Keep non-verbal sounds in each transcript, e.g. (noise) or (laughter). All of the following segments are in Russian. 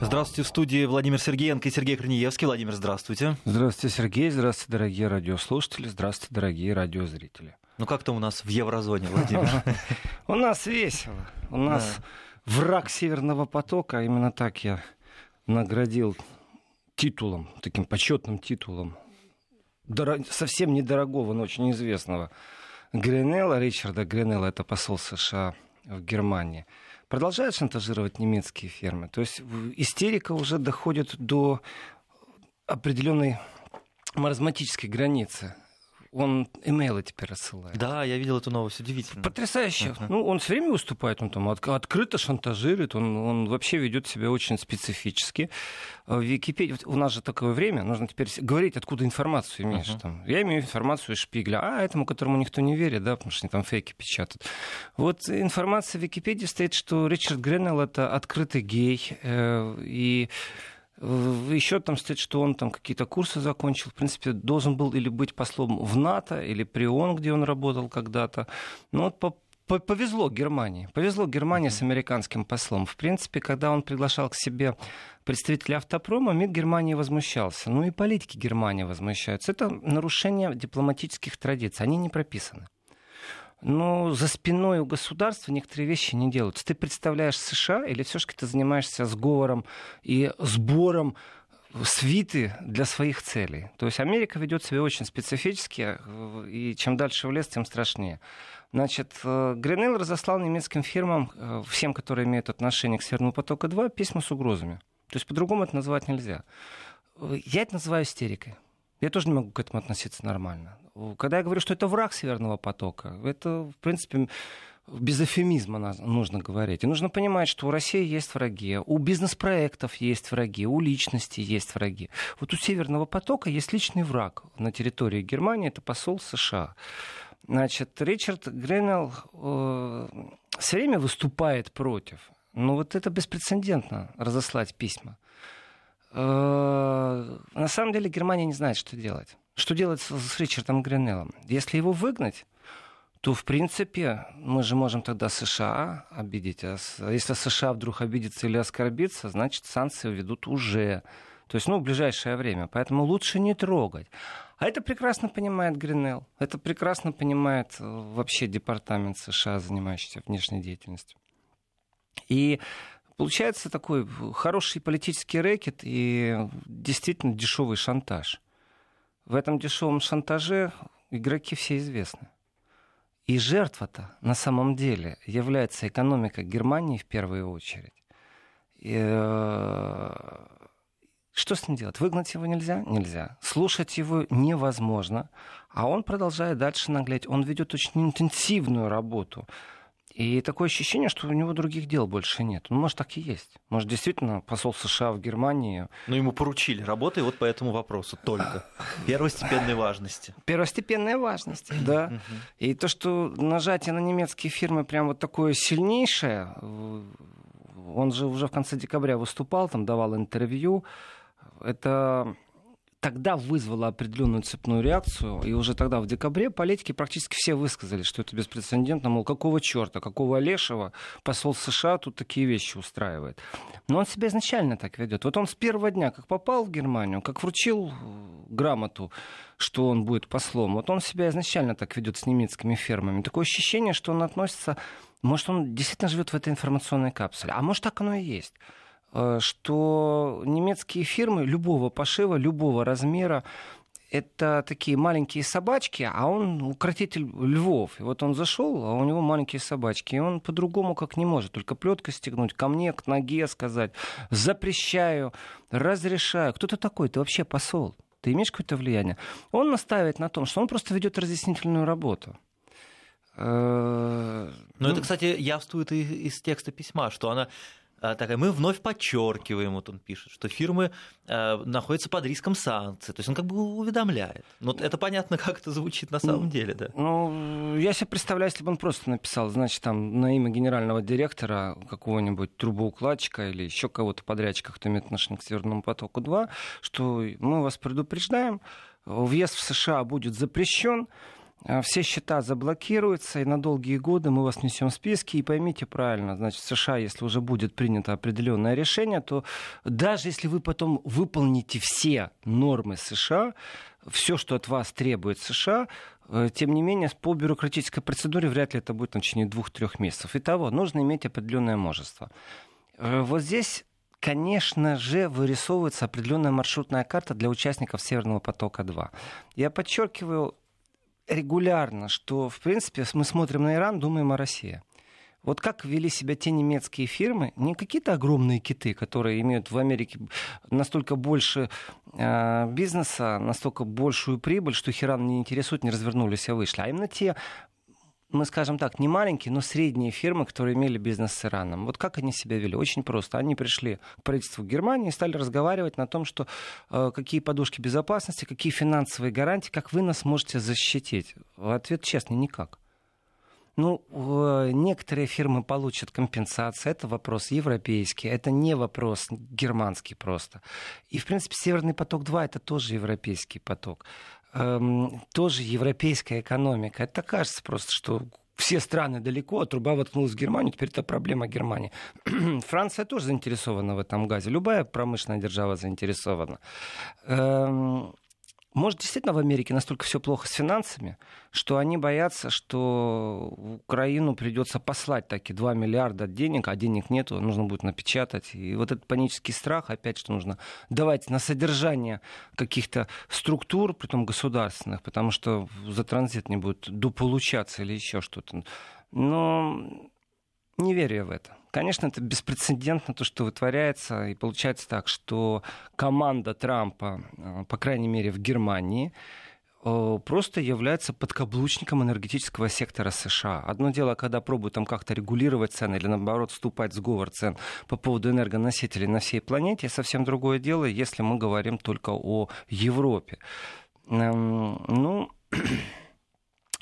Здравствуйте, в студии Владимир Сергеенко и Сергей Корнеевский. Владимир, здравствуйте. Здравствуйте, Сергей. Здравствуйте, дорогие радиослушатели. Здравствуйте, дорогие радиозрители. Ну как там у нас в еврозоне, Владимир? (laughs) У нас весело. У нас враг Северного потока. Именно так я наградил титулом, таким почетным титулом, совсем недорогого, но очень известного Гринелла, Ричарда Гринелла, это посол США в Германии продолжают шантажировать немецкие фермы. То есть истерика уже доходит до определенной маразматической границы он имейлы теперь рассылает. Да, я видел эту новость, удивительно. Потрясающе. Uh-huh. Ну, он все время выступает, он там от, открыто шантажирует, он, он вообще ведет себя очень специфически. В Википедии, у нас же такое время, нужно теперь говорить, откуда информацию имеешь. Uh-huh. Там. Я имею информацию из Шпигля, а этому, которому никто не верит, да, потому что они там фейки печатают. Вот информация в Википедии стоит, что Ричард Греннелл это открытый гей, э, и еще там стоит, что он там какие-то курсы закончил. В принципе, должен был или быть послом в НАТО, или при ООН, где он работал когда-то. Но вот по повезло Германии. Повезло Германии с американским послом. В принципе, когда он приглашал к себе представителя автопрома, МИД Германии возмущался. Ну и политики Германии возмущаются. Это нарушение дипломатических традиций. Они не прописаны. Но за спиной у государства некоторые вещи не делаются. Ты представляешь США или все-таки ты занимаешься сговором и сбором свиты для своих целей. То есть Америка ведет себя очень специфически, и чем дальше в лес, тем страшнее. Значит, э, Гринелл разослал немецким фирмам, э, всем, которые имеют отношение к Северному потоку-2, письма с угрозами. То есть по-другому это назвать нельзя. Я это называю истерикой. Я тоже не могу к этому относиться нормально. Когда я говорю, что это враг Северного потока, это, в принципе, без эфемизма нужно говорить. И нужно понимать, что у России есть враги, у бизнес-проектов есть враги, у личности есть враги. Вот у Северного потока есть личный враг на территории Германии, это посол США. Значит, Ричард Гренелл э, все время выступает против. Но вот это беспрецедентно, разослать письма. Э, на самом деле Германия не знает, что делать. Что делать с Ричардом Гринеллом? Если его выгнать, то, в принципе, мы же можем тогда США обидеть. А если США вдруг обидится или оскорбится, значит, санкции введут уже. То есть, ну, в ближайшее время. Поэтому лучше не трогать. А это прекрасно понимает Гринелл. Это прекрасно понимает э, вообще департамент США, занимающийся внешней деятельностью. И получается такой хороший политический рэкет и действительно дешевый шантаж. В этом дешевом шантаже игроки все известны. И жертва-то на самом деле является экономика Германии в первую очередь. И, э, что с ним делать? Выгнать его нельзя? Нельзя. Слушать его невозможно. А он продолжает дальше наглеть. Он ведет очень интенсивную работу и такое ощущение, что у него других дел больше нет. Ну, может, так и есть. Может, действительно, посол США в Германии... Но ему поручили работы вот по этому вопросу только. (laughs) Первостепенной важности. Первостепенной важности, да. И то, что нажатие на немецкие фирмы прям вот такое сильнейшее, он же уже в конце декабря выступал, там давал интервью, это тогда вызвало определенную цепную реакцию, и уже тогда, в декабре, политики практически все высказали, что это беспрецедентно, мол, какого черта, какого лешего посол США тут такие вещи устраивает. Но он себя изначально так ведет. Вот он с первого дня, как попал в Германию, как вручил э, грамоту, что он будет послом, вот он себя изначально так ведет с немецкими фермами. Такое ощущение, что он относится, может, он действительно живет в этой информационной капсуле, а может, так оно и есть. Э, что немецкие фирмы любого пошива, любого размера, это такие маленькие собачки, а он укротитель львов. И вот он зашел, а у него маленькие собачки. И он по-другому как не может. Только плеткой стегнуть, ко мне, к ноге сказать. Запрещаю, разрешаю. Кто ты такой? Ты вообще посол. Ты имеешь какое-то влияние? Он настаивает на том, что он просто ведет разъяснительную работу. Э, Но ну, это, кстати, явствует из текста письма, что она такая, мы вновь подчеркиваем, вот он пишет, что фирмы э, находятся под риском санкций. То есть он как бы уведомляет. Но это понятно, (laughs) как это звучит на самом ну, деле, да. Ну, я себе представляю, если бы он просто написал, значит, там на имя генерального директора какого-нибудь трубоукладчика или еще кого-то подрядчика, кто имеет отношение к Северному потоку-2, что мы вас предупреждаем, въезд в США будет запрещен, все счета заблокируются, и на долгие годы мы вас несем в списки. И поймите правильно, значит, в США, если уже будет принято определенное решение, то даже если вы потом выполните все нормы США, все, что от вас требует США, э, тем не менее, по бюрократической процедуре вряд ли это будет в течение двух-трех месяцев. Итого, нужно иметь определенное мужество. Э, вот здесь конечно же, вырисовывается определенная маршрутная карта для участников Северного потока-2. Я подчеркиваю регулярно, что, в принципе, мы смотрим на Иран, думаем о России. Вот как вели себя те немецкие фирмы, не какие-то огромные киты, которые имеют в Америке настолько больше э, бизнеса, настолько большую прибыль, что Хиран не интересует, не развернулись, а вышли, а именно те мы скажем так, не маленькие, но средние фирмы, которые имели бизнес с Ираном. Вот как они себя вели? Очень просто. Они пришли к правительству Германии и стали разговаривать на том, что э, какие подушки безопасности, какие финансовые гарантии, как вы нас можете защитить. Ответ честный, никак. Ну, некоторые фирмы получат компенсацию. Это вопрос европейский, это не вопрос германский просто. И, в принципе, Северный поток-2 это тоже европейский поток эм, тоже европейская экономика. Это кажется просто, что все страны далеко, а труба воткнулась в Германию, теперь это проблема Германии. (clears throat) Франция тоже заинтересована в этом газе. Любая промышленная держава заинтересована. Эм, может, действительно в Америке настолько все плохо с финансами, что они боятся, что Украину придется послать таки 2 миллиарда денег, а денег нету, нужно будет напечатать. И вот этот панический страх, опять, что нужно давать на содержание каких-то структур, притом государственных, потому что за транзит не будет дополучаться или еще что-то. Но не верю я в это. Конечно, это беспрецедентно, то, что вытворяется. И получается так, что команда Трампа, э, по крайней мере, в Германии, э, просто является подкаблучником энергетического сектора США. Одно дело, когда пробуют там как-то регулировать цены или, наоборот, вступать в сговор цен по поводу энергоносителей на всей планете, совсем другое дело, если мы говорим только о Европе.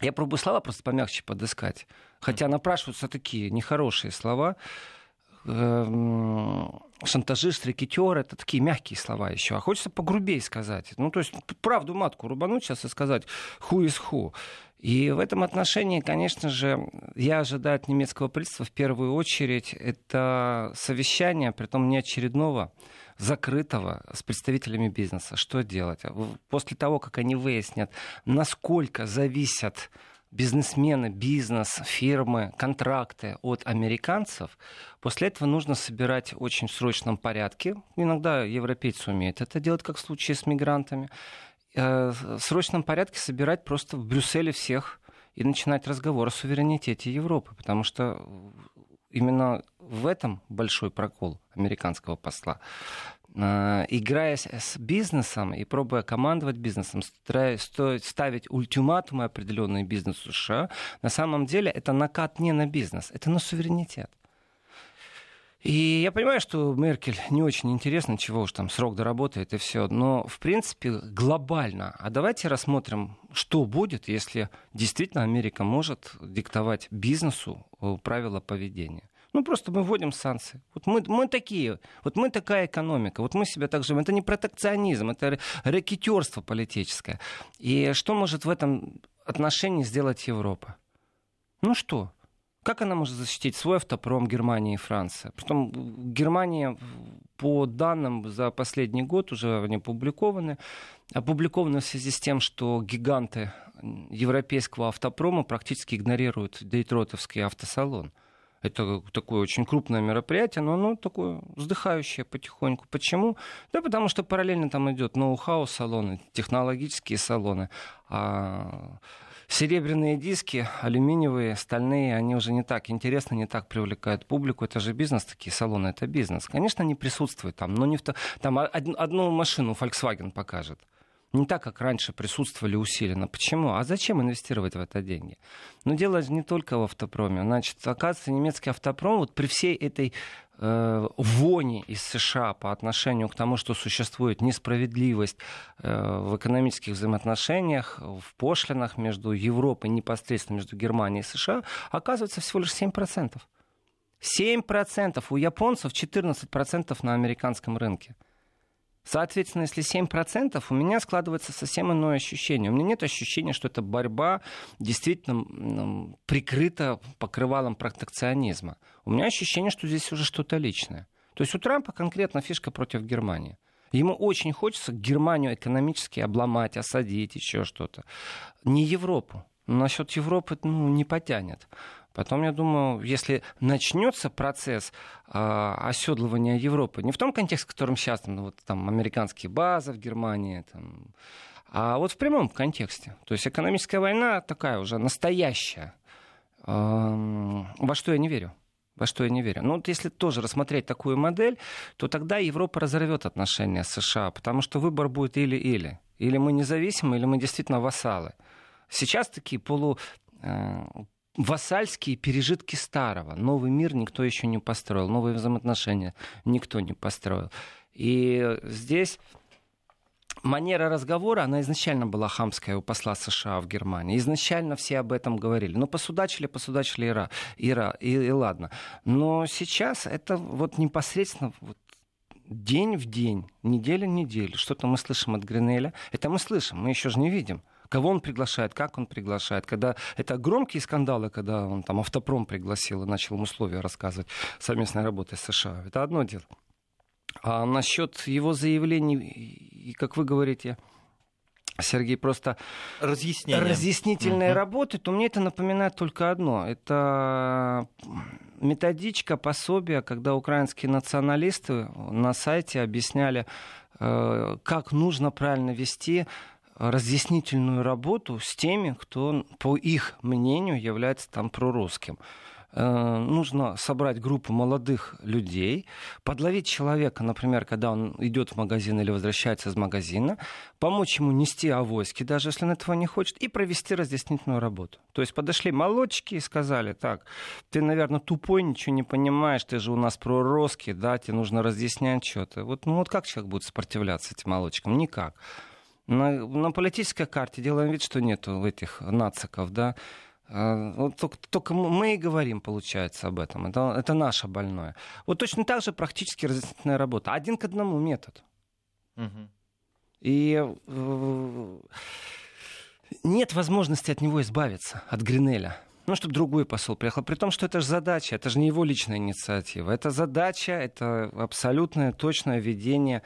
Я пробую слова просто помягче подыскать. Хотя напрашиваются такие нехорошие слова. Эм, шантажист, рекетер, это такие мягкие слова еще. А хочется погрубее сказать. Ну, то есть правду матку рубануть сейчас и сказать «ху из ху». И в этом отношении, конечно же, я ожидаю от немецкого правительства в первую очередь это совещание, при том не очередного, закрытого с представителями бизнеса. Что делать? После того, как они выяснят, насколько зависят бизнесмены, бизнес, фирмы, контракты от американцев, после этого нужно собирать очень в срочном порядке. Иногда европейцы умеют это делать, как в случае с мигрантами. Э, в срочном порядке собирать просто в Брюсселе всех и начинать разговор о суверенитете Европы, потому что именно в этом большой прокол американского посла. Э, играя с бизнесом и пробуя командовать бизнесом, ставить ультиматумы определенные бизнесу США, на самом деле это накат не на бизнес, это на суверенитет. И я понимаю, что Меркель не очень интересно, чего уж там срок доработает и все, но в принципе глобально. А давайте рассмотрим, что будет, если действительно Америка может диктовать бизнесу э, правила поведения. Ну, просто мы вводим санкции. Вот мы, мы такие, вот мы такая экономика, вот мы себя так живем. Это не протекционизм, это рэкетерство политическое. И что может в этом отношении сделать Европа? Ну что? Как она может защитить свой автопром Германии и Франции? Притом Германия, по данным за последний год, уже они опубликованы, опубликованы в связи с тем, что гиганты европейского автопрома практически игнорируют Дейтротовский автосалон. Это такое очень крупное мероприятие, но оно такое вздыхающее потихоньку. Почему? Да потому что параллельно там идет ноу-хау салоны, технологические салоны. А серебряные диски, алюминиевые, стальные, они уже не так интересны, не так привлекают публику. Это же бизнес, такие салоны, это бизнес. Конечно, они присутствуют там, но не в то... Там одну машину Volkswagen покажет не так, как раньше присутствовали усиленно. Почему? А зачем инвестировать в это деньги? Но дело же не только в автопроме. Значит, оказывается, немецкий автопром вот при всей этой э, вони из США по отношению к тому, что существует несправедливость э, в экономических взаимоотношениях, в пошлинах между Европой, непосредственно между Германией и США, оказывается всего лишь 7%. 7%. У японцев 14% на американском рынке. Соответственно, если 7%, у меня складывается совсем иное ощущение. У меня нет ощущения, что эта борьба действительно прикрыта покрывалом протекционизма. У меня ощущение, что здесь уже что-то личное. То есть у Трампа конкретно фишка против Германии. Ему очень хочется Германию экономически обломать, осадить, еще что-то. Не Европу. Насчет Европы ну, не потянет. Потом, я думаю, если начнется процесс э, оседлывания Европы, не в том контексте, в котором сейчас, ну, вот, там американские базы в Германии, там, а вот в прямом контексте. То есть экономическая война такая уже настоящая. Э, во что я не верю во что я не верю. Но вот если тоже рассмотреть такую модель, то тогда Европа разорвет отношения с США, потому что выбор будет или-или. Или мы независимы, или мы действительно вассалы. Сейчас такие полу э, вассальские пережитки старого. Новый мир никто еще не построил, новые взаимоотношения никто не построил. И здесь манера разговора, она изначально была хамская у посла США в Германии. Изначально все об этом говорили. Ну, посудачили, посудачили Ира, Ира и, и ладно. Но сейчас это вот непосредственно вот день в день, неделя в неделю. Что-то мы слышим от Гринеля. Это мы слышим, мы еще же не видим кого он приглашает, как он приглашает. Когда это громкие скандалы, когда он там автопром пригласил и начал им условия рассказывать совместной работы с США, это одно дело. А насчет его заявлений, и как вы говорите, Сергей, просто разъяснительные угу. работы, то мне это напоминает только одно. Это методичка, пособие, когда украинские националисты на сайте объясняли, э, как нужно правильно вести разъяснительную работу с теми, кто, по их мнению, является там прорусским. Э, нужно собрать группу молодых людей, подловить человека, например, когда он идет в магазин или возвращается из магазина, помочь ему нести авоськи, даже если он этого не хочет, и провести разъяснительную работу. То есть подошли молодчики и сказали, так, ты, наверное, тупой, ничего не понимаешь, ты же у нас прорусский, да, тебе нужно разъяснять что-то. Вот, ну вот как человек будет сопротивляться этим молодчикам? Никак. На, на политической карте делаем вид, что нету этих нациков, да. А, вот только, только мы и говорим, получается, об этом. Это, это наше больное. Вот точно так же практически разъяснительная работа. Один к одному метод. Угу. И э, нет возможности от него избавиться, от Гринеля. Ну, чтобы другой посол приехал. При том, что это же задача, это же не его личная инициатива. Это задача, это абсолютное точное ведение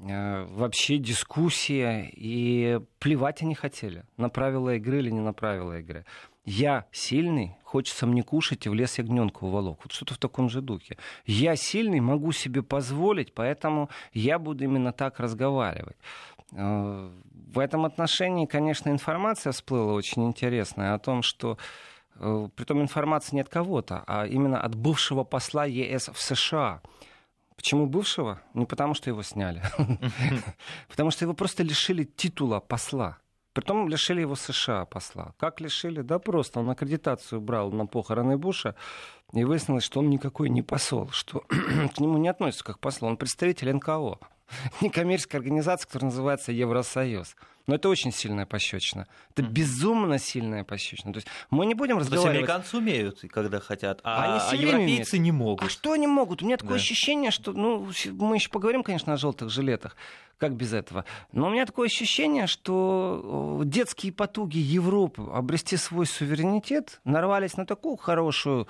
вообще дискуссия, и плевать они хотели, на правила игры или не на правила игры. Я сильный, хочется мне кушать, и в лес ягненка уволок. Вот что-то в таком же духе. Я сильный, могу себе позволить, поэтому я буду именно так разговаривать. Э, в этом отношении, конечно, информация всплыла очень интересная о том, что э, притом информация не от кого-то, а именно от бывшего посла ЕС в США – Почему бывшего? Не потому, что его сняли. (laughs) Потому что его просто лишили титула посла. Притом лишили его США посла. Как лишили? Да просто. Он аккредитацию брал на похороны Буша, и выяснилось, что он никакой не посол, что (clears throat) к нему не относится как посол. Он представитель НКО, (laughs) некоммерческая организация, которая называется Евросоюз. Но это очень сильная пощечина. Это безумно сильная пощечина. То есть мы не будем разговаривать... То есть американцы умеют, когда хотят, а, они а европейцы не могут. А что они могут? У меня такое да. ощущение, что... Ну, мы еще поговорим, конечно, о желтых жилетах. Как без этого? Но у меня такое ощущение, что детские потуги Европы обрести свой суверенитет нарвались на такую хорошую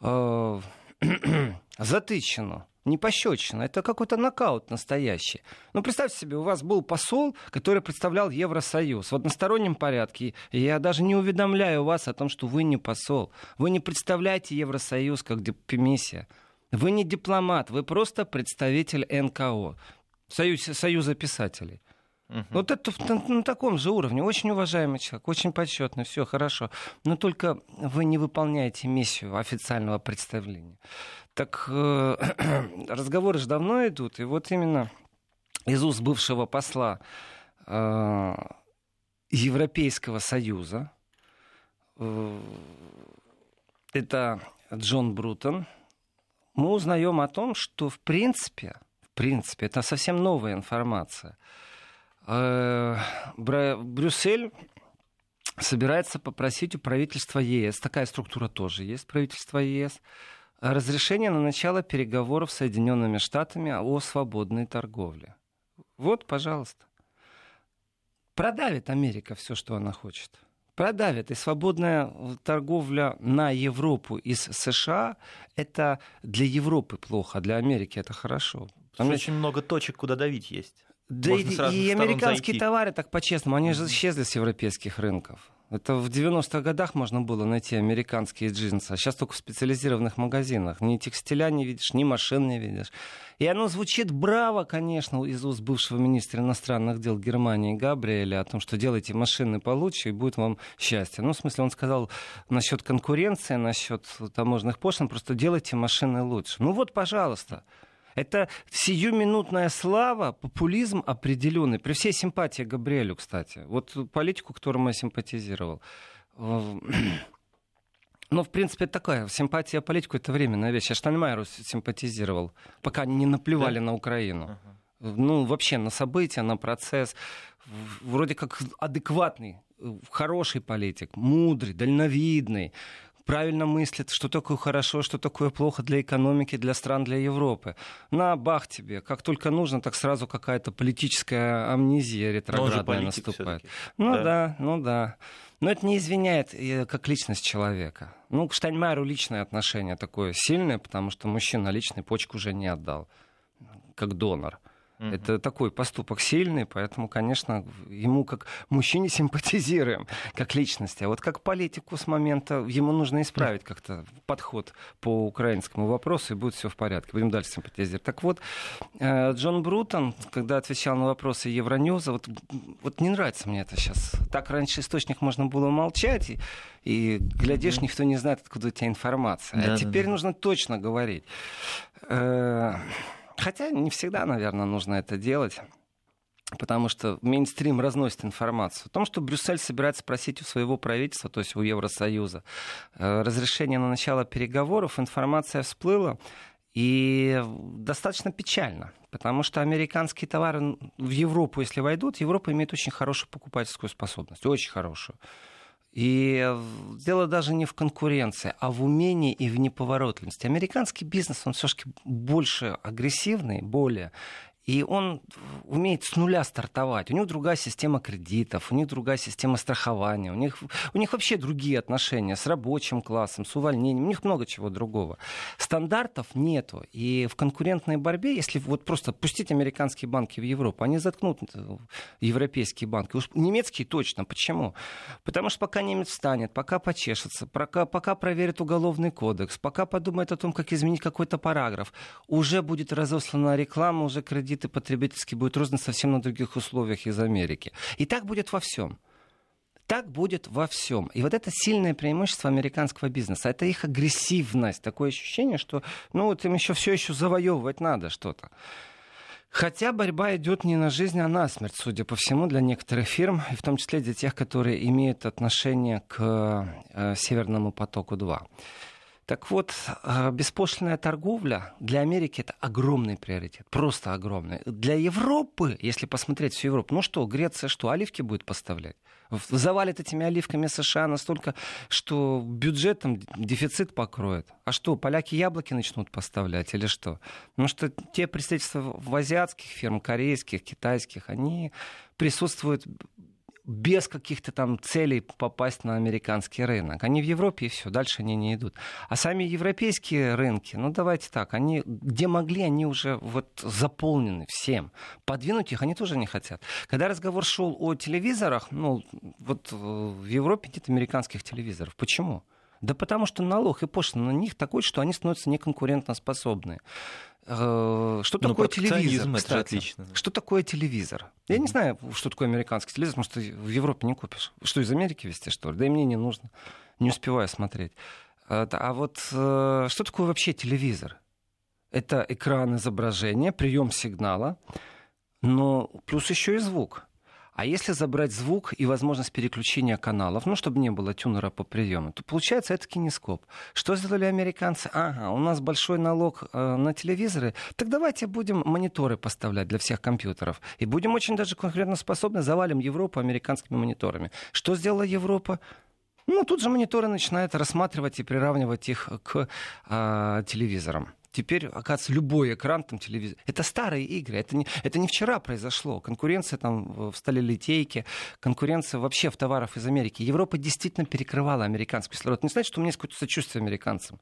э, (clears throat) затычину не пощечина, это какой-то нокаут настоящий. Ну, представьте себе, у вас был посол, который представлял Евросоюз в одностороннем порядке. И я даже не уведомляю вас о том, что вы не посол. Вы не представляете Евросоюз как дипмиссия. Вы не дипломат, вы просто представитель НКО, Союз, Союза писателей. Угу. Вот это на, на таком же уровне. Очень уважаемый человек, очень почетный, все хорошо. Но только вы не выполняете миссию официального представления. Так э, (clears throat) разговоры же давно идут, и вот именно из уст бывшего посла э, Европейского Союза, э, это Джон Брутон, мы узнаем о том, что в принципе, в принципе, это совсем новая информация. Брюссель собирается попросить у правительства ЕС, такая структура тоже есть, правительство ЕС, разрешение на начало переговоров с Соединенными Штатами о свободной торговле. Вот, пожалуйста. Продавит Америка все, что она хочет. Продавит. И свободная торговля на Европу из США, это для Европы плохо, а для Америки это хорошо. Потому очень много точек, куда давить есть. Да и, и американские зайти. товары, так по-честному, они же исчезли с европейских рынков. Это в 90-х годах можно было найти американские джинсы, а сейчас только в специализированных магазинах. Ни текстиля не видишь, ни машин не видишь. И оно звучит браво, конечно, из уст бывшего министра иностранных дел Германии Габриэля о том, что делайте машины получше, и будет вам счастье. Ну, в смысле, он сказал насчет конкуренции, насчет таможенных пошлин, просто делайте машины лучше. Ну вот, пожалуйста. Это сиюминутная слава, популизм определенный. При всей симпатии к Габриэлю, кстати. Вот политику, которому я симпатизировал. Э, (clears throat) ну, в принципе, это такая симпатия политику это временная вещь. Я Штайнмайеру симпатизировал, пока не наплевали да? на Украину. Uh-huh. Ну, вообще на события, на процесс. Вроде как адекватный, хороший политик, мудрый, дальновидный правильно мыслит, что такое хорошо, что такое плохо для экономики, для стран, для Европы. На бах тебе. Как только нужно, так сразу какая-то политическая амнезия ретроградная наступает. Ну да. да, ну да. Но это не извиняет э, как личность человека. Ну, к Штайнмайеру личное отношение такое сильное, потому что мужчина личный почку уже не отдал, как донор. Mm-hmm. Это такой поступок сильный, поэтому, конечно, ему как мужчине симпатизируем, как личности. А вот как политику с момента ему нужно исправить как-то подход по украинскому вопросу, и будет все в порядке. Будем дальше симпатизировать. Так вот, э, Джон Брутон, когда отвечал на вопросы Евроньюза, вот, вот не нравится мне это сейчас. Так раньше источник можно было молчать, и, и глядишь, mm-hmm. никто не знает, откуда у тебя информация. Да, а теперь да. нужно точно говорить. Хотя не всегда, наверное, нужно это делать. Потому что мейнстрим разносит информацию о том, что Брюссель собирается просить у своего правительства, то есть у Евросоюза, э, разрешение на начало переговоров. Информация всплыла, и достаточно печально, потому что американские товары в Европу, если войдут, Европа имеет очень хорошую покупательскую способность, очень хорошую. И дело даже не в конкуренции, а в умении и в неповоротливости. Американский бизнес, он все-таки больше агрессивный, более. И он умеет с нуля стартовать. У него другая система кредитов, у них другая система страхования, у них, у них вообще другие отношения с рабочим классом, с увольнением, у них много чего другого. Стандартов нету. И в конкурентной борьбе, если вот просто пустить американские банки в Европу, они заткнут европейские банки. Уж немецкие точно. Почему? Потому что пока немец встанет, пока почешется, пока, пока проверит уголовный кодекс, пока подумает о том, как изменить какой-то параграф, уже будет разослана реклама, уже кредит кредиты потребительские будут розданы совсем на других условиях из Америки. И так будет во всем. Так будет во всем. И вот это сильное преимущество американского бизнеса. Это их агрессивность. Такое ощущение, что ну вот им еще все еще завоевывать надо что-то. Хотя борьба идет не на жизнь, а на смерть, судя по всему, для некоторых фирм, и в том числе для тех, которые имеют отношение к э, Северному потоку-2. Так вот, а, беспошлинная торговля для Америки это огромный приоритет, просто огромный. Для Европы, если посмотреть всю Европу, ну что, Греция что, оливки будет поставлять? Завалит этими оливками США настолько, что бюджетом дефицит покроет. А что, поляки яблоки начнут поставлять или что? Ну что те представительства в азиатских фирм, корейских, китайских, они присутствуют без каких-то там целей попасть на американский рынок. Они в Европе и все, дальше они не идут. А сами европейские рынки, ну давайте так, они где могли, они уже вот заполнены всем. Подвинуть их они тоже не хотят. Когда разговор шел о телевизорах, ну вот э, в Европе нет американских телевизоров. Почему? Да потому что налог и пошлина на них такой, что они становятся неконкурентоспособны. Э, что ну, такое телевизор? Это отлично. Что такое телевизор? Я mm-hmm. не знаю, что такое американский телевизор, потому что в Европе не купишь. Что, из Америки везти, что ли? Да и мне не нужно. Не успеваю смотреть. А, а вот э, что такое вообще телевизор? Это экран изображения, прием сигнала, но плюс еще и звук. А если забрать звук и возможность переключения каналов, ну, чтобы не было тюнера по приему, то получается это кинескоп. Что сделали американцы? Ага, у нас большой налог э, на телевизоры, так давайте будем мониторы поставлять для всех компьютеров. И будем очень даже конкурентоспособны, завалим Европу американскими мониторами. Что сделала Европа? Ну, тут же мониторы начинают рассматривать и приравнивать их к а, телевизорам. Теперь, оказывается, любой экран, там, телевизор. Это старые игры, это не, это не вчера произошло. Конкуренция там в сталелитейке, конкуренция вообще в товарах из Америки. Европа действительно перекрывала американский кислород. Не значит, что у меня есть какое-то сочувствие американцам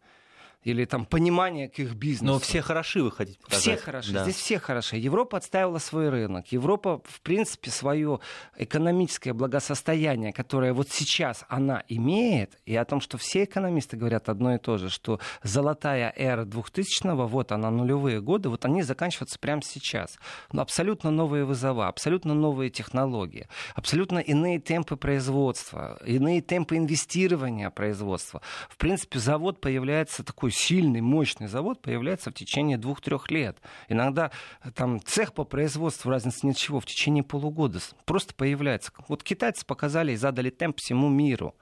или там понимание к их бизнесу. Но все хороши, вы хотите показать. Все хороши, да. здесь все хороши. Европа отстаивала свой рынок. Европа, в принципе, свое экономическое благосостояние, которое вот сейчас она имеет, и о том, что все экономисты говорят одно и то же, что золотая эра 2000-го, вот она, нулевые годы, вот они заканчиваются прямо сейчас. Но абсолютно новые вызова, абсолютно новые технологии, абсолютно иные темпы производства, иные темпы инвестирования производства. В принципе, завод появляется такой сильный, мощный завод появляется в течение двух-трех лет. Иногда э, там цех по производству, разницы нет чего, в течение полугода просто появляется. Вот китайцы показали и задали темп всему миру.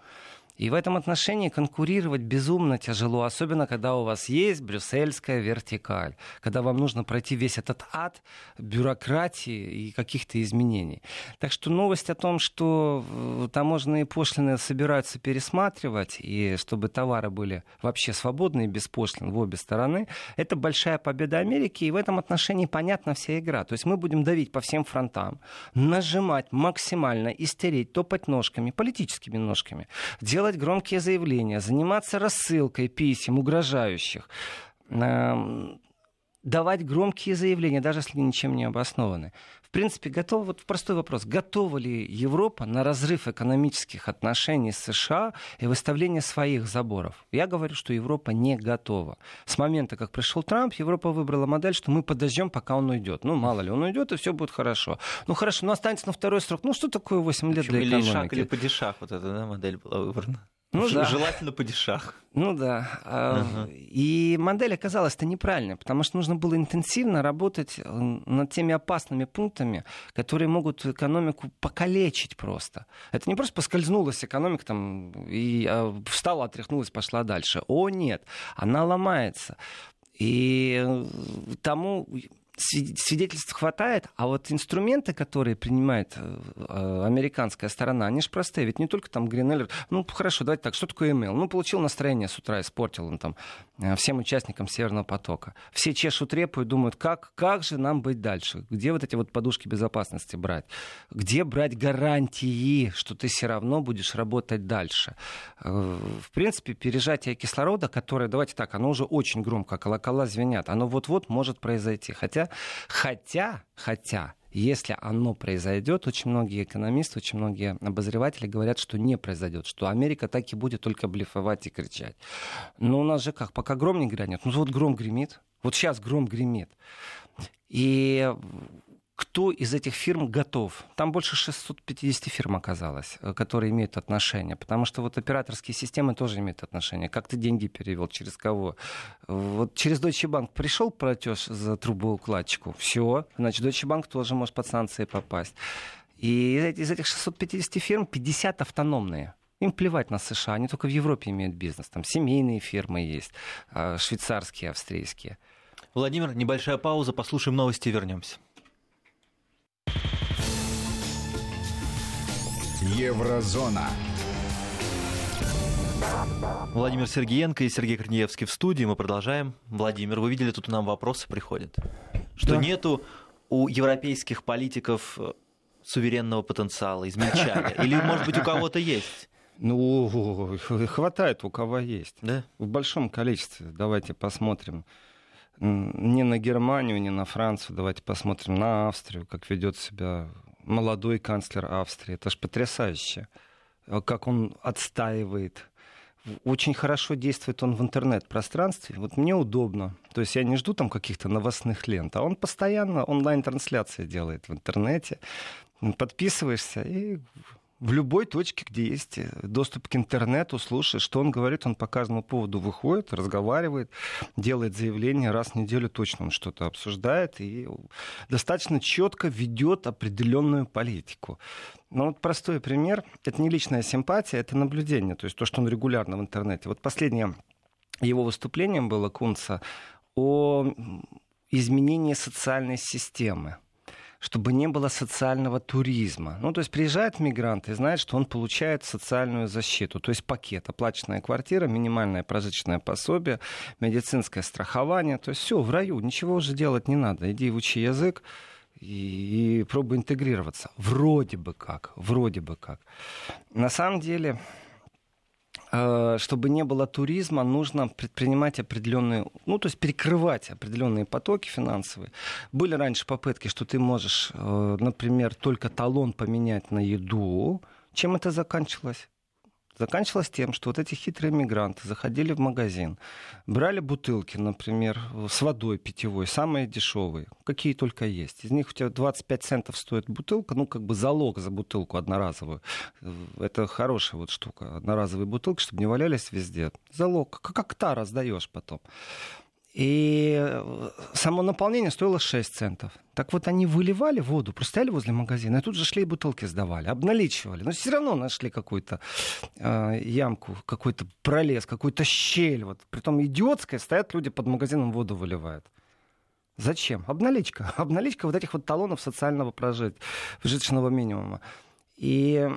И в этом отношении конкурировать безумно тяжело, особенно когда у вас есть брюссельская вертикаль, когда вам нужно пройти весь этот ад бюрократии и каких-то изменений. Так что новость о том, что э, таможенные пошлины собираются пересматривать, и чтобы товары были вообще свободны и без пошлин в обе стороны, это большая победа Америки, и в этом отношении понятна вся игра. То есть мы будем давить по всем фронтам, нажимать максимально, истереть, топать ножками, политическими ножками, делать делать громкие заявления, заниматься рассылкой писем угрожающих, давать громкие заявления, даже если ничем не обоснованы. В принципе, готов, вот простой вопрос, готова ли Европа на разрыв экономических отношений с США и выставление своих заборов? Я говорю, что Европа не готова. С момента, как пришел Трамп, Европа выбрала модель, что мы подождем, пока он уйдет. Ну, мало ли, он уйдет, и все будет хорошо. Ну, хорошо, но останется на второй срок. Ну, что такое 8 лет для экономики? Или шаг, или падишах, вот эта да, модель была выбрана. Ну, да. Желательно по дешах. Ну да. Uh-huh. И модель оказалась-то неправильной, потому что нужно было интенсивно работать э, над теми опасными пунктами, которые могут экономику покалечить просто. Это не просто поскользнулась экономика там, и а, встала, отряхнулась, пошла дальше. О, нет, она ломается. И э, тому свидетельств хватает, а вот инструменты, которые принимает э, э, американская сторона, они же простые. Ведь не только там Гринеллер. Ну, хорошо, давайте так, что такое email? Ну, получил настроение с утра, испортил он там э, всем участникам Северного потока. Все чешут репу и думают, как, как же нам быть дальше? Где вот эти вот подушки безопасности брать? Где брать гарантии, что ты все равно будешь работать дальше? В принципе, пережатие кислорода, которое, давайте так, оно уже очень громко, колокола звенят, оно вот-вот может произойти. Хотя Хотя, хотя, если оно произойдет, очень многие экономисты, очень многие обозреватели говорят, что не произойдет, что Америка так и будет только блефовать и кричать. Но у нас же как, пока гром не грянет, ну вот гром гремит, вот сейчас гром гремит. И кто из этих фирм готов. Там больше 650 фирм оказалось, э, которые имеют отношение. Потому что вот операторские системы тоже имеют отношение. Как ты деньги перевел, через кого? Вот через Deutsche Bank пришел платеж за трубоукладчику, все, значит, Deutsche Bank тоже может под санкции попасть. И из этих 650 фирм 50 автономные. Им плевать на США, они только в Европе имеют бизнес. Там семейные фирмы есть, а, швейцарские, австрийские. Владимир, небольшая пауза, послушаем новости и вернемся. Еврозона. Владимир Сергеенко и Сергей Корнеевский в студии. Мы продолжаем. Владимир, вы видели, тут нам вопросы приходят. Что да. нету у европейских политиков э, суверенного потенциала, измельчали? (laughs) Или, может быть, у кого-то есть? Ну, хватает у кого есть. Да? В большом количестве. Давайте посмотрим. Не на Германию, не на Францию. Давайте посмотрим на Австрию, как ведет себя молодой канцлер Австрии. Это же потрясающе, э, как он отстаивает. Очень хорошо действует он в интернет-пространстве. Вот мне удобно. То есть я не жду там каких-то новостных лент, а он постоянно онлайн-трансляции делает в интернете. Подписываешься и в любой точке, где есть э, доступ к интернету, слушаешь, что он говорит, он по каждому поводу выходит, разговаривает, делает заявление, раз в неделю точно он что-то обсуждает и достаточно четко ведет определенную политику. Ну вот простой пример, это не личная симпатия, это наблюдение, то есть то, что он регулярно в интернете. Вот последнее его выступление было Кунца о изменении социальной системы чтобы не было социального туризма. Ну, то есть приезжает мигрант и знает, что он получает социальную защиту, то есть пакет, оплаченная квартира, минимальное прожиточное пособие, медицинское страхование, то есть все, в раю, ничего уже делать не надо, иди учи язык, и, и пробуй интегрироваться. Вроде бы как, вроде бы как. На самом деле, чтобы не было туризма, нужно предпринимать определенные, ну, то есть перекрывать определенные потоки финансовые. Были раньше попытки, что ты можешь, э, например, только талон поменять на еду. Чем это заканчивалось? Заканчивалось тем, что вот эти хитрые мигранты заходили в магазин, брали бутылки, например, с водой питьевой, самые дешевые, какие только есть. Из них у тебя 25 центов стоит бутылка, ну, как бы залог за бутылку одноразовую. Это хорошая вот штука, одноразовые бутылки, чтобы не валялись везде. Залог, как та раздаешь потом. И э, само наполнение стоило 6 центов. Так вот, они выливали воду, просто стояли возле магазина, и тут же шли и бутылки сдавали, обналичивали. Но все равно нашли какую-то э, ямку, какой-то пролез, какую-то щель. Вот. Притом идиотская, стоят люди под магазином, воду выливают. Зачем? Обналичка. (laughs) Обналичка вот этих вот талонов социального прожиточного минимума. И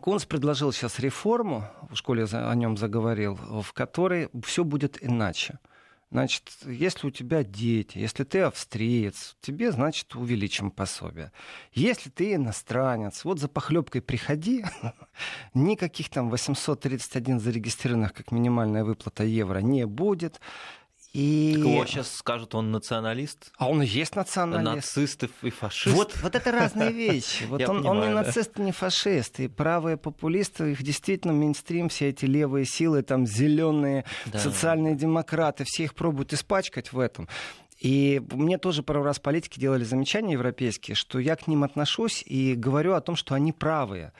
Кунс предложил сейчас реформу, в школе о нем заговорил, в которой все будет иначе. Значит, если у тебя дети, если ты австриец, тебе, значит, увеличим пособие. Если ты иностранец, вот за похлебкой приходи, (laughs) никаких там 831 зарегистрированных как минимальная выплата евро не будет. И... Так его сейчас скажут, он националист. А он и есть националист. Нацистов и фашист. Вот, вот это разные вещи. (laughs) Вот он, понимаю, он не нацист, не фашист. И правые популисты, их действительно мейнстрим, все эти левые силы, там зеленые, да. социальные демократы, все их пробуют испачкать в этом. И мне тоже пару раз политики делали замечания европейские, что я к ним отношусь и говорю о том, что они правые.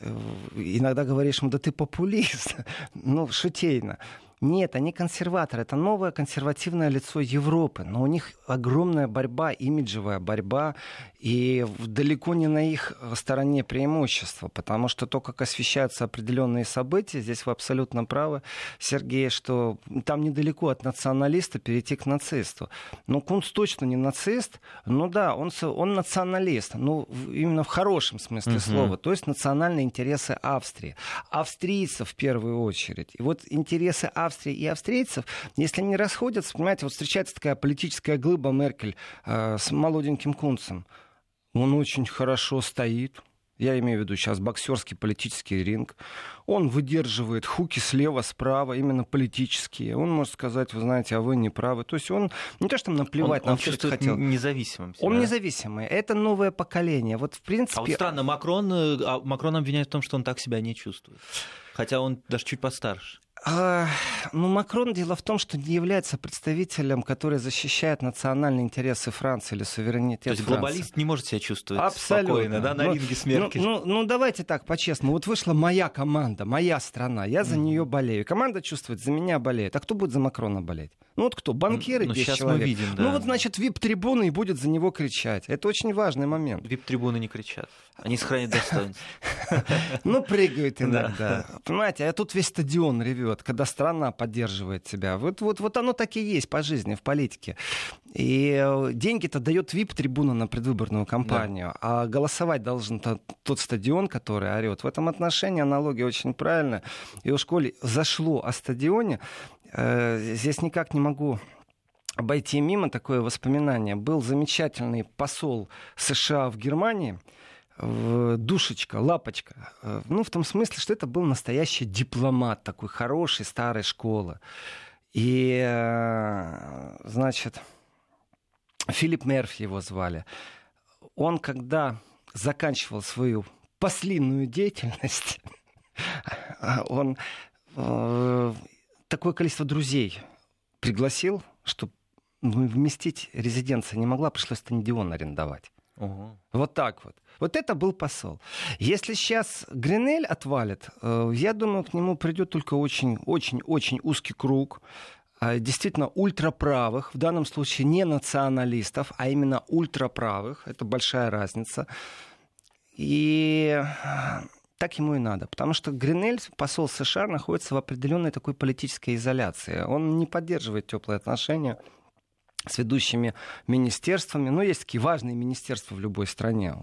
Э, иногда говоришь, да ты популист. (laughs) ну, шутейно. Нет, они консерваторы. Это новое консервативное лицо Европы. Но у них огромная борьба, имиджевая борьба. И далеко не на их стороне преимущество. Потому что то, как освещаются определенные события, здесь вы абсолютно правы, Сергей, что там недалеко от националиста перейти к нацисту. Но Кунц точно не нацист. Ну да, он, он националист. Ну, именно в хорошем смысле угу. слова. То есть национальные интересы Австрии. Австрийцев в первую очередь. И вот интересы Австрии Австрии и австрийцев, если они расходятся, понимаете, вот встречается такая политическая глыба Меркель э, с молоденьким кунцем. Он очень хорошо стоит, я имею в виду сейчас боксерский политический ринг, он выдерживает хуки слева, справа, именно политические. Он может сказать, вы знаете, а вы не правы. То есть он не то, что наплевать он, на он все, что хотел. независимым. Себя. Он независимый. Это новое поколение. Вот в принципе... А вот странно, Макрон, э, а Макрон обвиняет в том, что он так себя не чувствует. Хотя он даже чуть постарше. А, ну, Макрон, дело в том, что не является представителем, который защищает национальные интересы Франции или суверенитет То есть Франции. глобалист не может себя чувствовать Абсолютно. спокойно, да, на ну, ринге с Меркель. Ну, ну, ну, давайте так, по-честному. Вот вышла моя команда, моя страна, я за mm. нее болею. Команда чувствует, за меня болеет. А кто будет за Макрона болеть? Ну вот кто? Банкиры ну, 10 сейчас человек. мы видим, да. Ну вот, значит, вип-трибуны и будет за него кричать. Это очень важный момент. Вип-трибуны не кричат. Они сохраняют достоинство. (laughs) Ну, прыгают иногда. Понимаете, а тут весь стадион ревет, когда страна поддерживает тебя. Вот, вот, вот оно так и есть по жизни, в политике. И э, деньги-то дает вип-трибуна на предвыборную кампанию, а голосовать должен тот стадион, который орет. В этом отношении аналогия очень правильная. И у школе зашло о стадионе. Э, здесь никак не могу обойти мимо такое воспоминание. Был замечательный посол США в Германии, душечка, лапочка. Э, ну, в том смысле, что это был настоящий дипломат такой хороший, старой школы. И, э, значит, Филипп Мерфи его звали. Он, когда заканчивал свою послинную деятельность, (laughs) он такое количество друзей пригласил, что вместить резиденция не могла, пришлось стадион арендовать. Угу. Вот так вот. Вот это был посол. Если сейчас Гринель отвалит, э, я думаю, к нему придет только очень-очень-очень узкий круг а, действительно ультраправых, в данном случае не националистов, а именно ультраправых. Это большая разница. И так ему и надо. Потому что Гринель, посол США, находится в определенной такой политической изоляции. Он не поддерживает теплые отношения с ведущими министерствами. Ну, есть такие важные министерства в любой стране.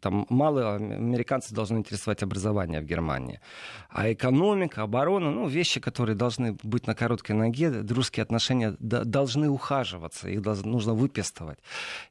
Там мало американцев должны интересовать образование в Германии. А экономика, оборона, ну, вещи, которые должны быть на короткой ноге, дружеские отношения должны ухаживаться, их нужно выпестовать.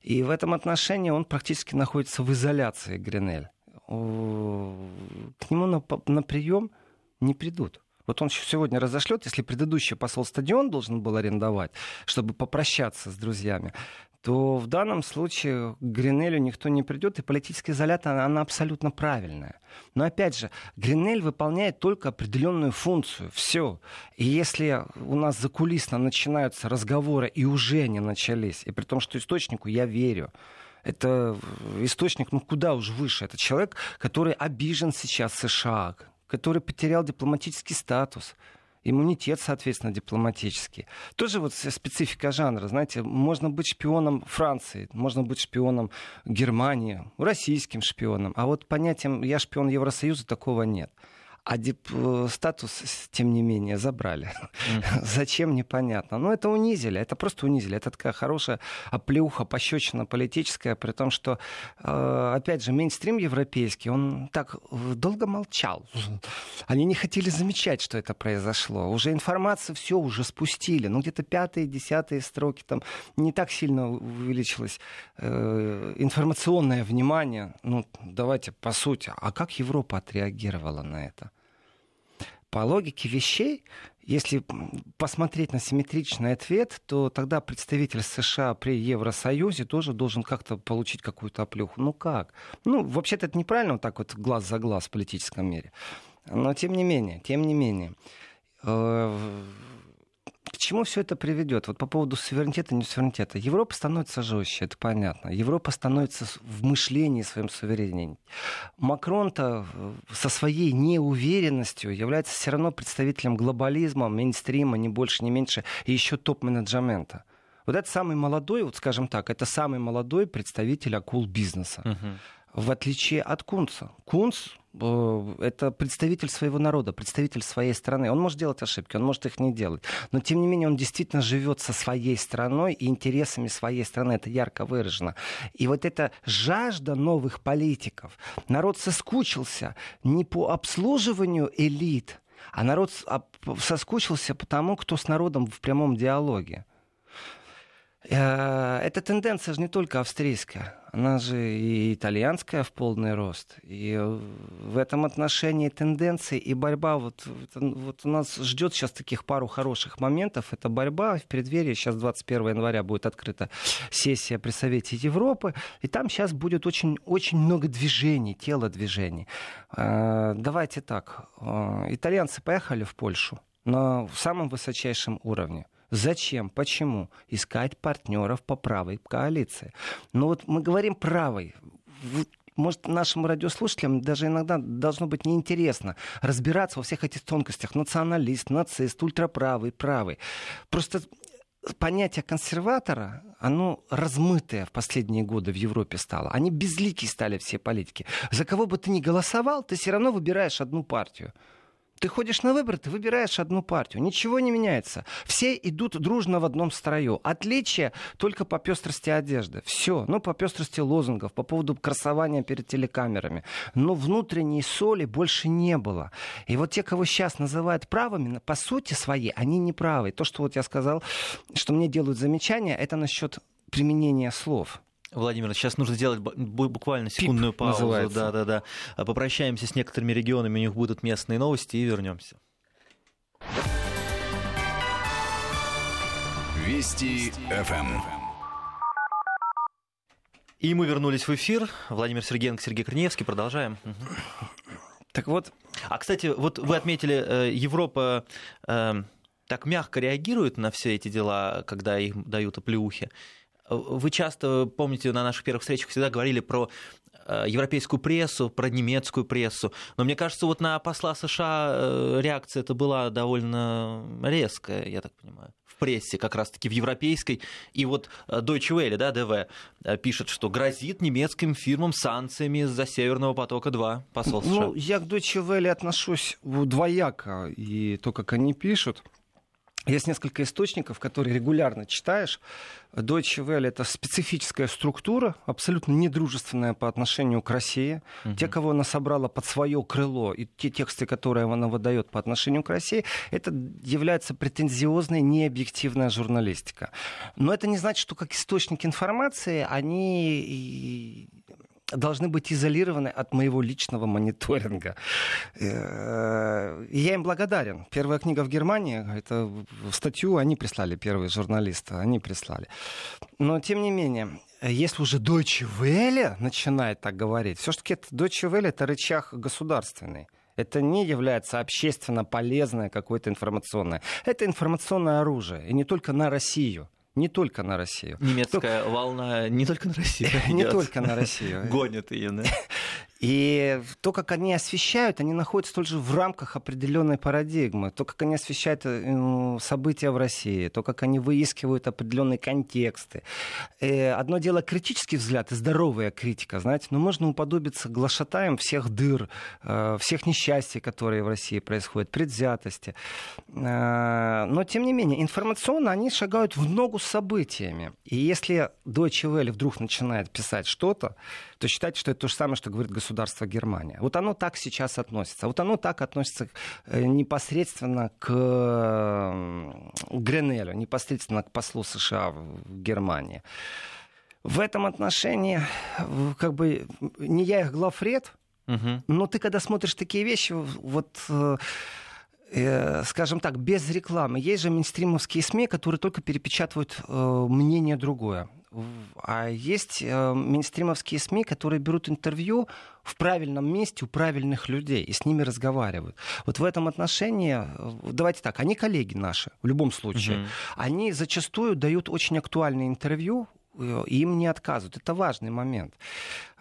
И в этом отношении он практически находится в изоляции, Гринель. К нему на, на прием не придут. Вот он сегодня разошлет, если предыдущий посол стадион должен был арендовать, чтобы попрощаться с друзьями, то в данном случае к Гринелю никто не придет, и политическая изоляция, она, она абсолютно правильная. Но опять же, Гринель выполняет только определенную функцию. Все. И если у нас закулисно начинаются разговоры, и уже они начались, и при том, что источнику я верю, это источник, ну куда уж выше. Это человек, который обижен сейчас США, который потерял дипломатический статус иммунитет, соответственно, дипломатический. Тоже вот специфика жанра, знаете, можно быть шпионом Франции, можно быть шпионом Германии, российским шпионом, а вот понятием «я шпион Евросоюза» такого нет. А дип э, статус, тем не менее, забрали. Mm-hmm. (laughs) Зачем, непонятно. Но это унизили, это просто унизили. Это такая хорошая оплеуха, пощечина политическая, при том, что, э, опять же, мейнстрим европейский, он так долго молчал. (laughs) Они не хотели замечать, что это произошло. Уже информацию все уже спустили. Ну, где-то пятые, десятые строки там не так сильно увеличилось э, информационное внимание. Ну, давайте по сути. А как Европа отреагировала на это? По логике вещей, если посмотреть на симметричный ответ, то тогда представитель США при Евросоюзе тоже должен как-то получить какую-то оплюху. Ну как? Ну, вообще-то это неправильно вот так вот глаз за глаз в политическом мире. Но тем не менее, тем не менее, э, к чему все это приведет? Вот по поводу суверенитета, не суверенитета. Европа становится жестче, это понятно. Европа становится в мышлении своем сувереннее. Макрон-то со своей неуверенностью является все равно представителем глобализма, мейнстрима, не больше, не меньше, и еще топ-менеджмента. Вот это самый молодой, вот скажем так, это самый молодой представитель акул бизнеса. Uh-huh в отличие от Кунца. Кунц это представитель своего народа, представитель своей страны. Он может делать ошибки, он может их не делать. Но, тем не менее, он действительно живет со своей страной и интересами своей страны. Это ярко выражено. И вот эта жажда новых политиков. Народ соскучился не по обслуживанию элит, а народ соскучился по тому, кто с народом в прямом диалоге. Э, эта тенденция же не только австрийская, она же и итальянская в полный рост. И в этом отношении тенденции и борьба, вот, вот у нас ждет сейчас таких пару хороших моментов. Это борьба в преддверии, сейчас 21 января будет открыта сессия при Совете Европы, и там сейчас будет очень, очень много движений, телодвижений. Э, давайте так, э, итальянцы поехали в Польшу на самом высочайшем уровне. Зачем? Почему? Искать партнеров по правой коалиции. Но вот мы говорим правой. Может, нашим радиослушателям даже иногда должно быть неинтересно разбираться во всех этих тонкостях. Националист, нацист, ультраправый, правый. Просто понятие консерватора, оно размытое в последние годы в Европе стало. Они безликие стали все политики. За кого бы ты ни голосовал, ты все равно выбираешь одну партию. Ты ходишь на выборы, ты выбираешь одну партию. Ничего не меняется. Все идут дружно в одном строю. Отличие только по пестрости одежды. Все. Ну, по пестрости лозунгов, по поводу красования перед телекамерами. Но внутренней соли больше не было. И вот те, кого сейчас называют правыми, по сути своей, они не правы. То, что вот я сказал, что мне делают замечания, это насчет применения слов. Владимир, сейчас нужно сделать буквально секундную Пип паузу. Называется. Да, да, да. Попрощаемся с некоторыми регионами, у них будут местные новости и вернемся. Вести ФМ. И мы вернулись в эфир. Владимир Сергеенко, Сергей Корнеевский. Продолжаем. Так вот. А, кстати, вот вы отметили, э, Европа э, так мягко реагирует на все эти дела, когда их дают оплеухи. Вы часто, помните, на наших первых встречах всегда говорили про э, европейскую прессу, про немецкую прессу. Но мне кажется, вот на посла США э, реакция это была довольно резкая, я так понимаю, в прессе, как раз-таки в европейской. И вот э, Deutsche Welle, да, ДВ, пишет, что грозит немецким фирмам санкциями из-за Северного потока-2 посол США. Ну, я к Deutsche Welle отношусь двояко, и то, как они пишут, есть несколько источников, которые регулярно читаешь. Deutsche Welle — это специфическая структура, абсолютно недружественная по отношению к России. Угу. Те, кого она собрала под свое крыло, и те тексты, которые она выдает по отношению к России, это является претензиозной, необъективная журналистика. Но это не значит, что как источник информации они должны быть изолированы от моего личного мониторинга. Э, я им благодарен. Первая книга в Германии, это статью они прислали, первые журналисты, они прислали. Но, тем не менее, если уже Deutsche Welle начинает так говорить, все-таки Deutsche Welle это рычаг государственный. Это не является общественно полезное какое-то информационное. Это информационное оружие. И не только на Россию не только на Россию. Немецкая только... волна не только на Россию. (laughs) Не только на Россию. Гонит ее, да? (laughs) И то, как они освещают, они находятся тоже в рамках определенной парадигмы. То, как они освещают э, события в России, то, как они выискивают определенные контексты. И э, одно дело критический взгляд и здоровая критика, знаете, но можно уподобиться глашатаем всех дыр, э, всех несчастий, которые в России происходят, предвзятости. Но, тем не менее, информационно они шагают в ногу с событиями. И если Deutsche Welle вдруг начинает писать что-то, то считайте, что это то же самое, что говорит государство Германия. Вот оно так сейчас относится. Вот оно так относится э, непосредственно к Гренелю, непосредственно к послу США в Германии. В этом отношении, как бы, не я их главред, угу. но ты, когда смотришь такие вещи, вот э, э, скажем так, без рекламы. Есть же мейнстримовские СМИ, которые только перепечатывают мнение другое. А есть э, мейнстримовские СМИ, которые берут интервью в правильном месте у правильных людей и с ними разговаривают. Вот в этом отношении, э, давайте так, они коллеги наши, в любом случае. Угу. Они зачастую дают очень актуальные интервью, э, им не отказывают. Это важный момент.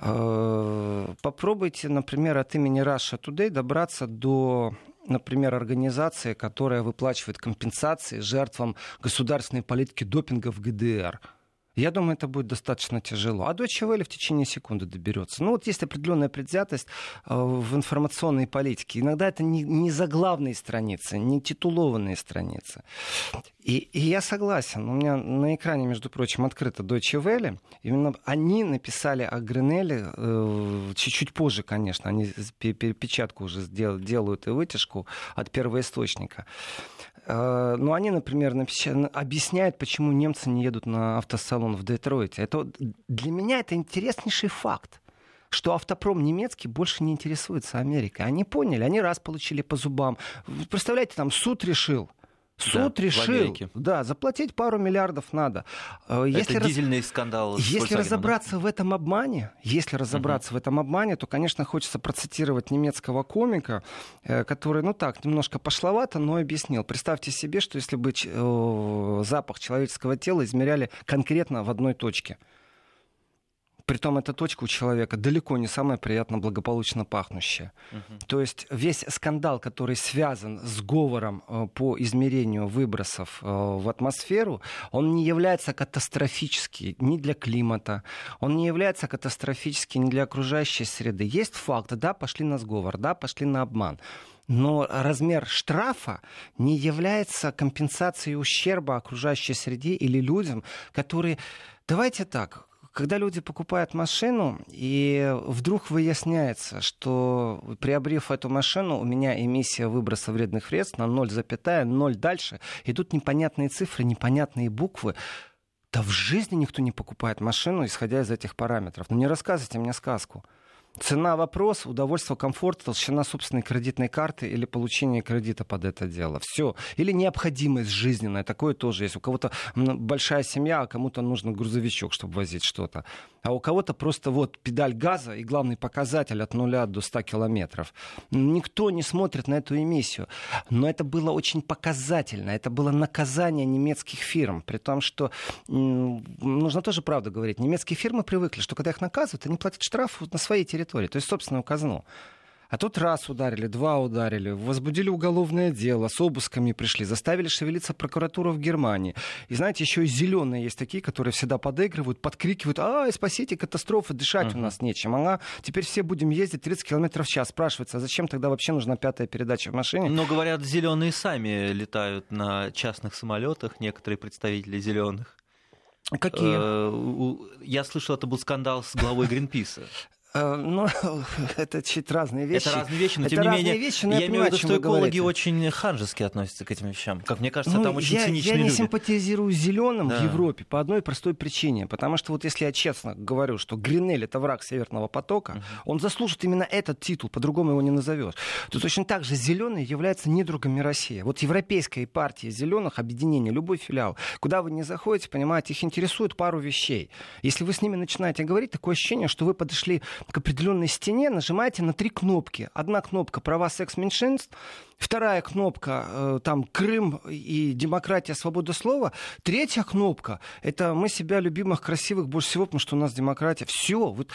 Э, попробуйте, например, от имени Russia Today добраться до например, организации, которая выплачивает компенсации жертвам государственной политики допинга в ГДР. Я думаю, это будет достаточно тяжело. А Deutsche Welle в течение секунды доберется. Ну вот есть определенная предвзятость э, в информационной политике. Иногда это не, не заглавные страницы, не титулованные страницы. И, и я согласен. У меня на экране, между прочим, открыто Deutsche Welle. Именно они написали о Гренеле э, чуть-чуть позже, конечно. Они перепечатку уже сдел, делают и вытяжку от первоисточника. Э, но они, например, объясняют, почему немцы не едут на автосалон в Детройте. Это, для меня это интереснейший факт что автопром немецкий больше не интересуется Америкой. Они поняли, они раз получили по зубам. Представляете, там суд решил, Суд да, решил, да, заплатить пару миллиардов надо. Э, если Это раз... дизельный скандал. Если разобраться в этом обмане, если разобраться uh-huh. в этом обмане, то, конечно, хочется процитировать немецкого комика, э, который, ну так, немножко пошловато, но объяснил. Представьте себе, что если бы э, запах человеческого тела измеряли конкретно в одной точке – Притом эта точка у человека далеко не самая приятно благополучно пахнущая. Угу. То есть весь скандал, который связан с говором э, по измерению выбросов э, в атмосферу, он не является катастрофический ни для климата, он не является катастрофический ни для окружающей среды. Есть факт, да, пошли на сговор, да, пошли на обман. Но размер штрафа не является компенсацией ущерба окружающей среде или людям, которые... Давайте так, когда люди покупают машину, и вдруг выясняется, что приобрев эту машину, у меня эмиссия выброса вредных вредств на 0,0 дальше, идут непонятные цифры, непонятные буквы, да в жизни никто не покупает машину, исходя из этих параметров. Ну не рассказывайте мне сказку. Цена вопрос, удовольствие, комфорт, толщина собственной кредитной карты или получение кредита под это дело. Все. Или необходимость жизненная. Такое тоже есть. У кого-то большая семья, а кому-то нужен грузовичок, чтобы возить что-то. А у кого-то просто вот педаль газа и главный показатель от нуля до 100 километров. Никто не смотрит на эту эмиссию. Но это было очень показательно. Это было наказание немецких фирм. При том, что нужно тоже правду говорить. Немецкие фирмы привыкли, что когда их наказывают, они платят штраф на своей территории то есть собственную казну. А тут раз ударили, два ударили, возбудили уголовное дело, с обысками пришли, заставили шевелиться прокуратуру в Германии. И знаете, еще и зеленые есть такие, которые всегда подыгрывают, подкрикивают, а, спасите, катастрофа, дышать uh-huh. у нас нечем. Ага, теперь все будем ездить 30 км в час. Спрашивается, а зачем тогда вообще нужна пятая передача в машине? Но говорят, зеленые сами летают на частных самолетах, некоторые представители зеленых. Какие? Э, я слышал, это был скандал с главой Гринписа. (laughs) Э, ну, (laughs) это чуть разные вещи. Это разные вещи, но это тем не менее, вещи, но я, я имею в виду, что экологи очень ханжески относятся к этим вещам. Как мне кажется, Ну, там очень я, циничные я не люди. симпатизирую зеленым Да. в Европе по одной простой причине. Потому что вот если я честно говорю, что Гринель это враг Северного потока, он заслужит именно этот титул, по-другому его не назовешь. То точно так же зеленые являются недругами России. Вот Европейская партия зеленых, объединение, любой филиал, куда вы не заходите, понимаете, их интересует пару вещей. Если вы с ними начинаете говорить, такое ощущение, что вы подошли к определенной стене, нажимаете на три кнопки. Одна кнопка права секс-меньшинств, вторая кнопка э, там Крым и демократия, свобода слова, третья кнопка это мы себя любимых, красивых больше всего, потому что у нас демократия. Все, вот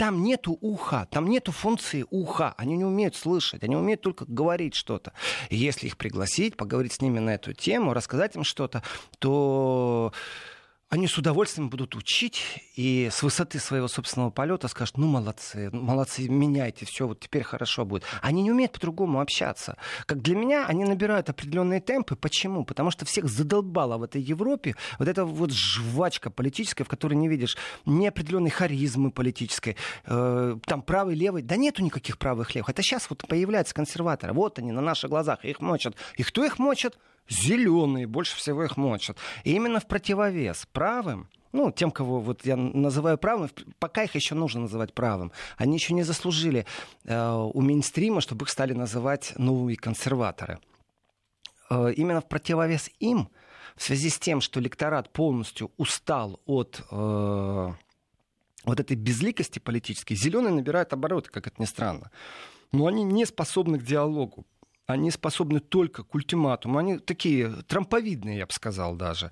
там нету уха, там нету функции уха. Они не умеют слышать, они умеют только говорить что-то. И если их пригласить, поговорить с ними на эту тему, рассказать им что-то, то они с удовольствием будут учить и с высоты своего собственного полета скажут, ну молодцы, ну, молодцы, меняйте, все, вот теперь хорошо будет. Они не умеют по-другому общаться. Как для меня, они набирают определенные темпы. Почему? Потому что всех задолбало в этой Европе вот эта вот жвачка политическая, в которой не видишь ни определенной харизмы политической, э, там правый, левый. Да нету никаких правых, левых. Это сейчас вот появляются консерваторы. Вот они на наших глазах, их мочат. И кто их мочат? Зеленые больше всего их мочат. И именно в противовес правым, ну, тем, кого вот я называю правым, пока их еще нужно называть правым, они еще не заслужили э, у мейнстрима, чтобы их стали называть новые консерваторы. Э, именно в противовес им, в связи с тем, что электорат полностью устал от э, вот этой безликости политической, зеленые набирают обороты, как это ни странно. Но они не способны к диалогу. Они способны только к ультиматуму. Они такие трамповидные, я бы сказал даже.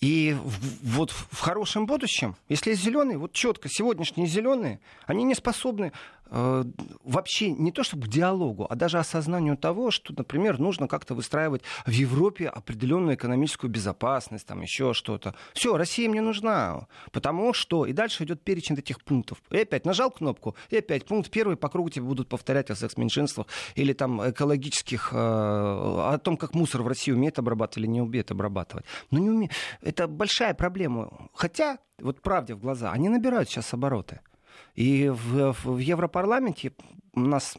И вот в хорошем будущем, если зеленые, вот четко сегодняшние зеленые, они не способны вообще не то чтобы к диалогу, а даже осознанию того, что, например, нужно как-то выстраивать в Европе определенную экономическую безопасность, там еще что-то. Все, Россия мне нужна, потому что... И дальше идет перечень этих пунктов. И опять нажал кнопку, и опять пункт первый по кругу тебе будут повторять о секс-меньшинствах или там экологических... э, о том, как мусор в России умеет обрабатывать или не умеет обрабатывать. Ну, не умеет. Это большая проблема. Хотя, вот правде в глаза, они набирают сейчас обороты. И в, в- Европарламенте у нас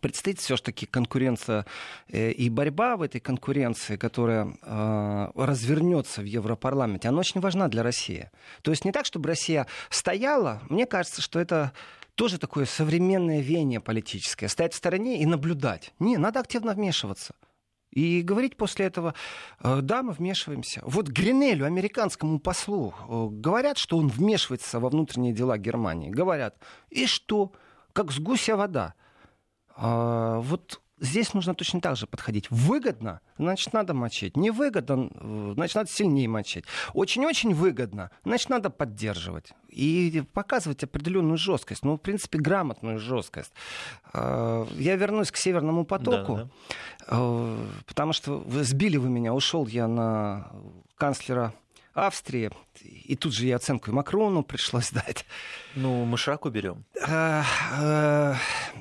предстоит все-таки конкуренция э, и борьба в этой конкуренции, которая э, развернется в Европарламенте, она очень важна для России. То есть не так, чтобы Россия стояла, мне кажется, что это тоже такое современное веяние политическое. Стоять в стороне и наблюдать. Не, надо активно вмешиваться. И говорить после этого, э, да, мы вмешиваемся. Вот Гринелю, американскому послу, э, говорят, что он вмешивается во внутренние дела Германии. Говорят, и что? Как с гуся вода. А, вот здесь нужно точно так же подходить. Выгодно, значит, надо мочить. Невыгодно, значит, надо сильнее мочить. Очень-очень выгодно, значит, надо поддерживать. И показывать определенную жесткость. Ну, в принципе, грамотную жесткость. А, Я вернусь к Северному потоку. Да, да. Э, Потому что вы сбили вы меня, ушел я на канцлера Австрии, и тут же и оценку и Макрону пришлось (laughs) дать. Ну, мы широко берем. Э, э,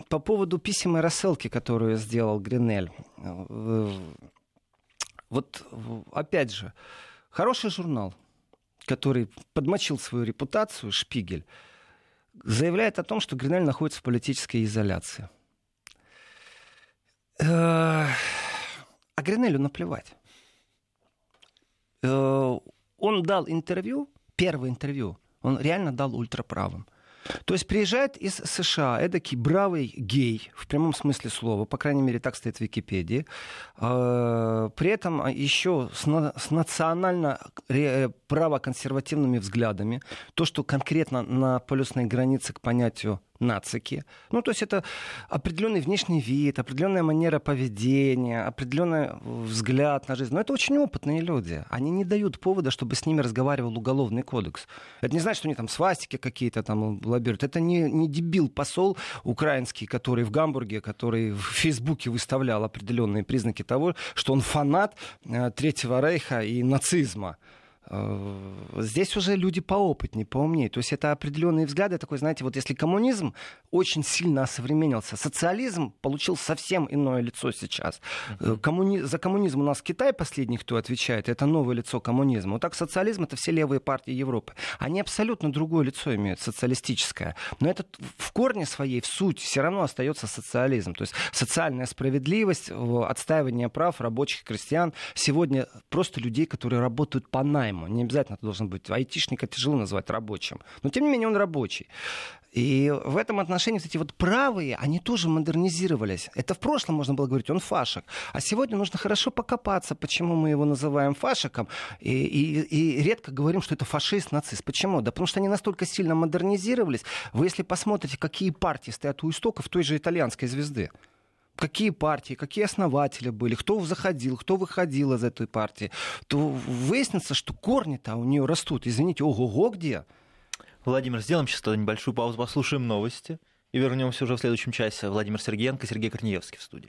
По поводу писем и рассылки, которую сделал Гринель. Э, Вот опять же, хороший журнал, который подмочил свою репутацию, Шпигель, заявляет о том, что Гринель находится в политической изоляции. Э, А Гринелю наплевать. Э, Он дал интервью, первое интервью, он реально дал ультраправым. То есть приезжает из США эдакий бравый гей, в прямом смысле слова, по крайней мере, так стоит в Википедии. Э, При этом еще с на- с национально ре- правоконсервативными взглядами, то, что конкретно на полюсной границе к понятию нацики. Ну, то есть это определенный внешний вид, определенная манера поведения, определенный взгляд на жизнь. Но это очень опытные люди. Они не дают повода, чтобы с ними разговаривал уголовный кодекс. Это не значит, что они там свастики какие-то там лоббируют. Это не, не дебил-посол украинский, который в Гамбурге, который в Фейсбуке выставлял определенные признаки того, что он фанат э, Третьего Рейха и нацизма. Э, здесь уже люди поопытнее, поумнее. То есть это определенные взгляды. Такой, знаете, вот если коммунизм очень сильно осовременился, социализм получил совсем иное лицо сейчас. Uh-huh. Коммуни... За коммунизм у нас Китай последний, кто отвечает. Это новое лицо коммунизма. Вот так социализм — это все левые партии Европы. Они абсолютно другое лицо имеют, социалистическое. Но это в корне своей, в суть, все равно остается социализм. То есть социальная справедливость, отстаивание прав рабочих крестьян. Сегодня просто людей, которые работают по найму найму. Не обязательно это должен быть айтишника, тяжело назвать рабочим. Но тем не менее он рабочий. И в этом отношении вот эти вот правые, они тоже модернизировались. Это в прошлом можно было говорить, он фашек. А сегодня нужно хорошо покопаться, почему мы его называем фашиком. И, и, и редко говорим, что это фашист, нацист. Почему? Да потому что они настолько сильно модернизировались. Вы если посмотрите, какие партии стоят у истоков той же итальянской звезды какие партии, какие основатели были, кто заходил, кто выходил из этой партии, то выяснится, что корни-то у нее растут. Извините, ого-го где? Владимир, сделаем сейчас небольшую паузу, послушаем новости и вернемся уже в следующем часе. Владимир Сергеенко, Сергей Корнеевский в студии.